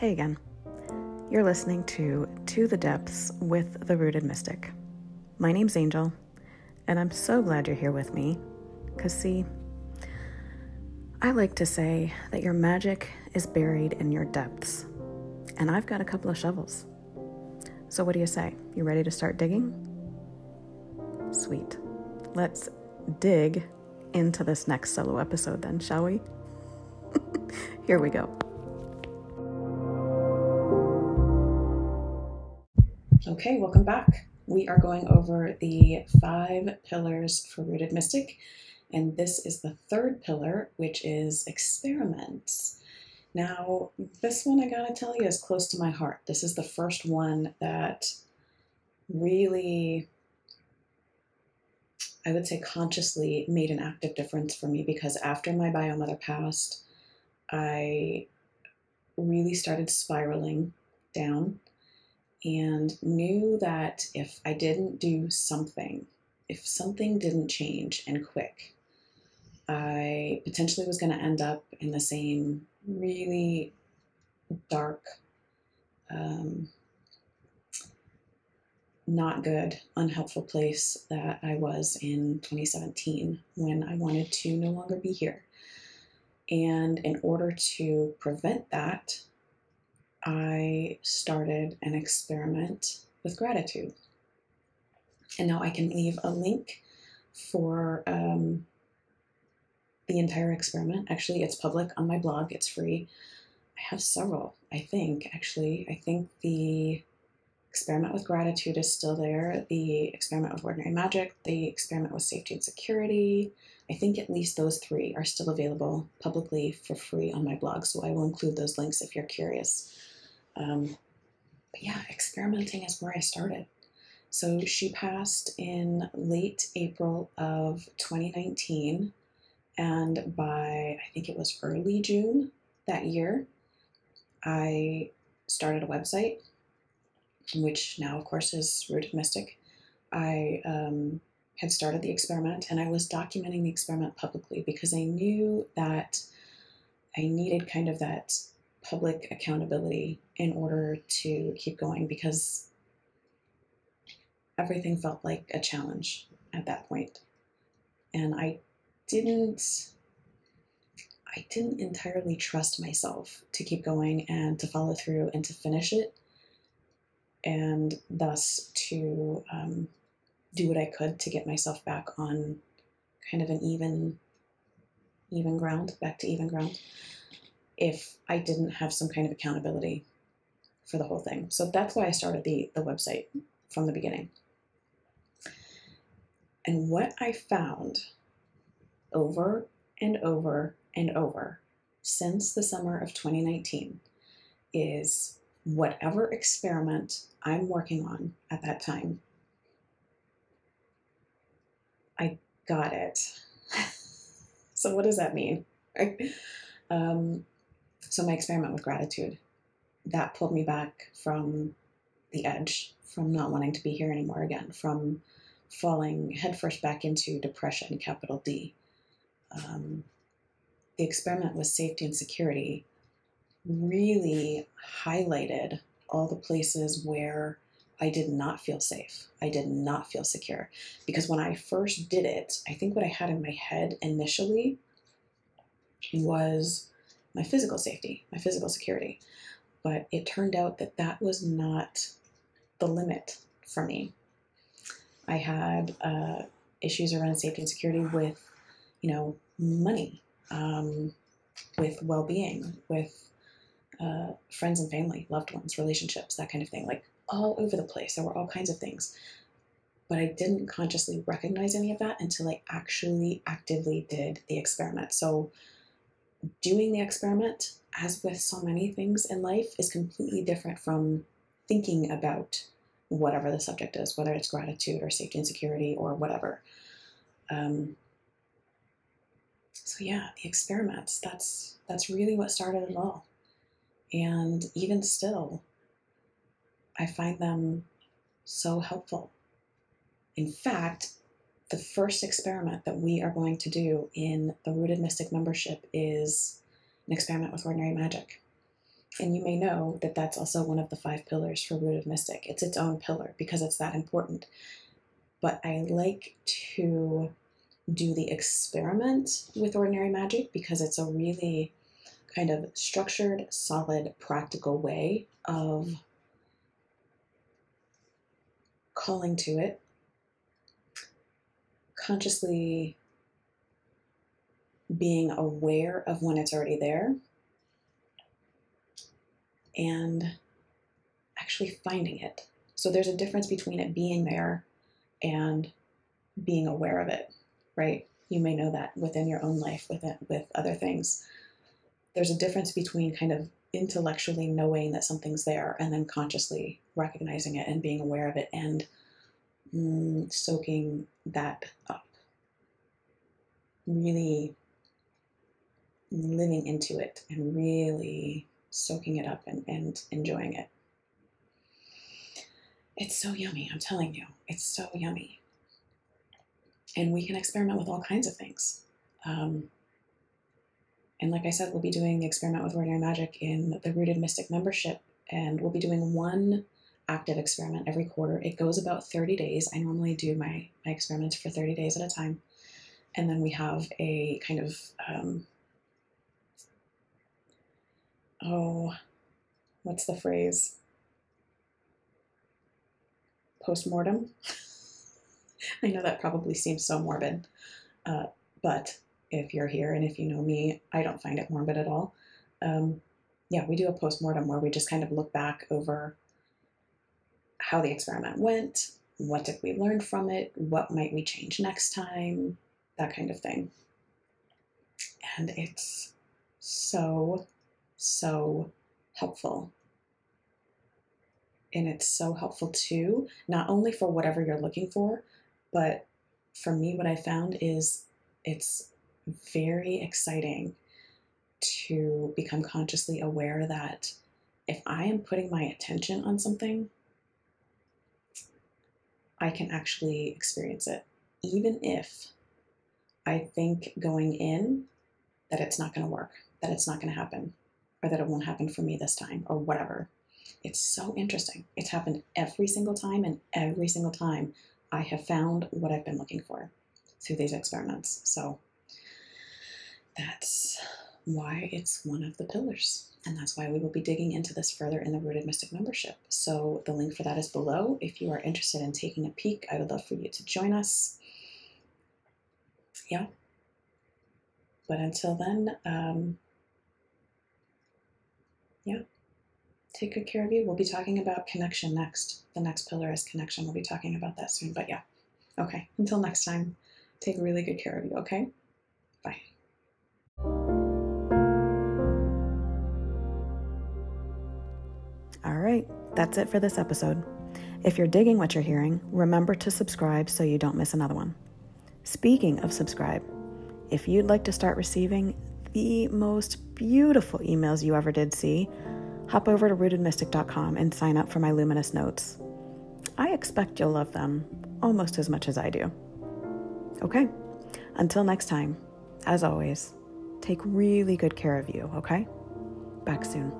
Hey again. You're listening to To the Depths with the Rooted Mystic. My name's Angel, and I'm so glad you're here with me. Because, see, I like to say that your magic is buried in your depths, and I've got a couple of shovels. So, what do you say? You ready to start digging? Sweet. Let's dig into this next solo episode, then, shall we? Here we go. Okay, welcome back. We are going over the five pillars for Rooted Mystic, and this is the third pillar, which is experiments. Now, this one I gotta tell you is close to my heart. This is the first one that really, I would say, consciously made an active difference for me because after my bio mother passed, I really started spiraling down and knew that if I didn't do something, if something didn't change and quick, I potentially was going to end up in the same really dark, um, not good, unhelpful place that I was in 2017 when I wanted to no longer be here. And in order to prevent that, I started an experiment with gratitude. And now I can leave a link for um, the entire experiment. Actually, it's public on my blog, it's free. I have several, I think, actually. I think the experiment with gratitude is still there, the experiment with ordinary magic, the experiment with safety and security. I think at least those three are still available publicly for free on my blog, so I will include those links if you're curious. Um, but yeah, experimenting is where I started. So she passed in late April of 2019, and by I think it was early June that year, I started a website, which now, of course, is Rooted Mystic. I um, had started the experiment and I was documenting the experiment publicly because I knew that I needed kind of that public accountability in order to keep going because everything felt like a challenge at that point. And I didn't I didn't entirely trust myself to keep going and to follow through and to finish it, and thus to um, do what I could to get myself back on kind of an even even ground, back to even ground if I didn't have some kind of accountability for the whole thing. So that's why I started the, the website from the beginning. And what I found over and over and over since the summer of 2019 is whatever experiment I'm working on at that time, I got it. so, what does that mean? Um, so my experiment with gratitude, that pulled me back from the edge, from not wanting to be here anymore again, from falling headfirst back into depression, capital D. Um, the experiment with safety and security really highlighted all the places where I did not feel safe. I did not feel secure. Because when I first did it, I think what I had in my head initially was my physical safety, my physical security. But it turned out that that was not the limit for me. I had uh, issues around safety and security with, you know, money, um, with well being, with uh, friends and family, loved ones, relationships, that kind of thing, like all over the place. There were all kinds of things. But I didn't consciously recognize any of that until I actually actively did the experiment. So doing the experiment, as with so many things in life, is completely different from thinking about whatever the subject is, whether it's gratitude or safety and security or whatever. Um, so yeah, the experiments, that's that's really what started it all. And even still, I find them so helpful. In fact, the first experiment that we are going to do in the Rooted Mystic membership is an experiment with ordinary magic. And you may know that that's also one of the five pillars for Rooted Mystic. It's its own pillar because it's that important. But I like to do the experiment with ordinary magic because it's a really kind of structured, solid, practical way of calling to it, consciously being aware of when it's already there, and actually finding it. So there's a difference between it being there and being aware of it, right? You may know that within your own life, with it, with other things. There's a difference between kind of intellectually knowing that something's there and then consciously recognizing it and being aware of it and mm, soaking that up. Really living into it and really soaking it up and, and enjoying it. It's so yummy, I'm telling you. It's so yummy. And we can experiment with all kinds of things. Um, and like I said, we'll be doing the experiment with ordinary magic in the Rooted Mystic membership, and we'll be doing one active experiment every quarter. It goes about 30 days. I normally do my, my experiments for 30 days at a time. And then we have a kind of, um, oh, what's the phrase? Postmortem. I know that probably seems so morbid, uh, but if you're here and if you know me, I don't find it morbid at all. Um, yeah, we do a post-mortem where we just kind of look back over how the experiment went, what did we learn from it, what might we change next time, that kind of thing. And it's so, so helpful. And it's so helpful too, not only for whatever you're looking for, but for me, what I found is it's very exciting to become consciously aware that if I am putting my attention on something, I can actually experience it. Even if I think going in that it's not going to work, that it's not going to happen, or that it won't happen for me this time, or whatever. It's so interesting. It's happened every single time, and every single time I have found what I've been looking for through these experiments. So that's why it's one of the pillars. And that's why we will be digging into this further in the Rooted Mystic membership. So the link for that is below. If you are interested in taking a peek, I would love for you to join us. Yeah. But until then, um, yeah, take good care of you. We'll be talking about connection next. The next pillar is connection. We'll be talking about that soon. But yeah, okay. Until next time, take really good care of you, okay? Bye. All right, that's it for this episode. If you're digging what you're hearing, remember to subscribe so you don't miss another one. Speaking of subscribe, if you'd like to start receiving the most beautiful emails you ever did see, hop over to rootedmystic.com and sign up for my luminous notes. I expect you'll love them almost as much as I do. Okay, until next time, as always, take really good care of you, okay? Back soon.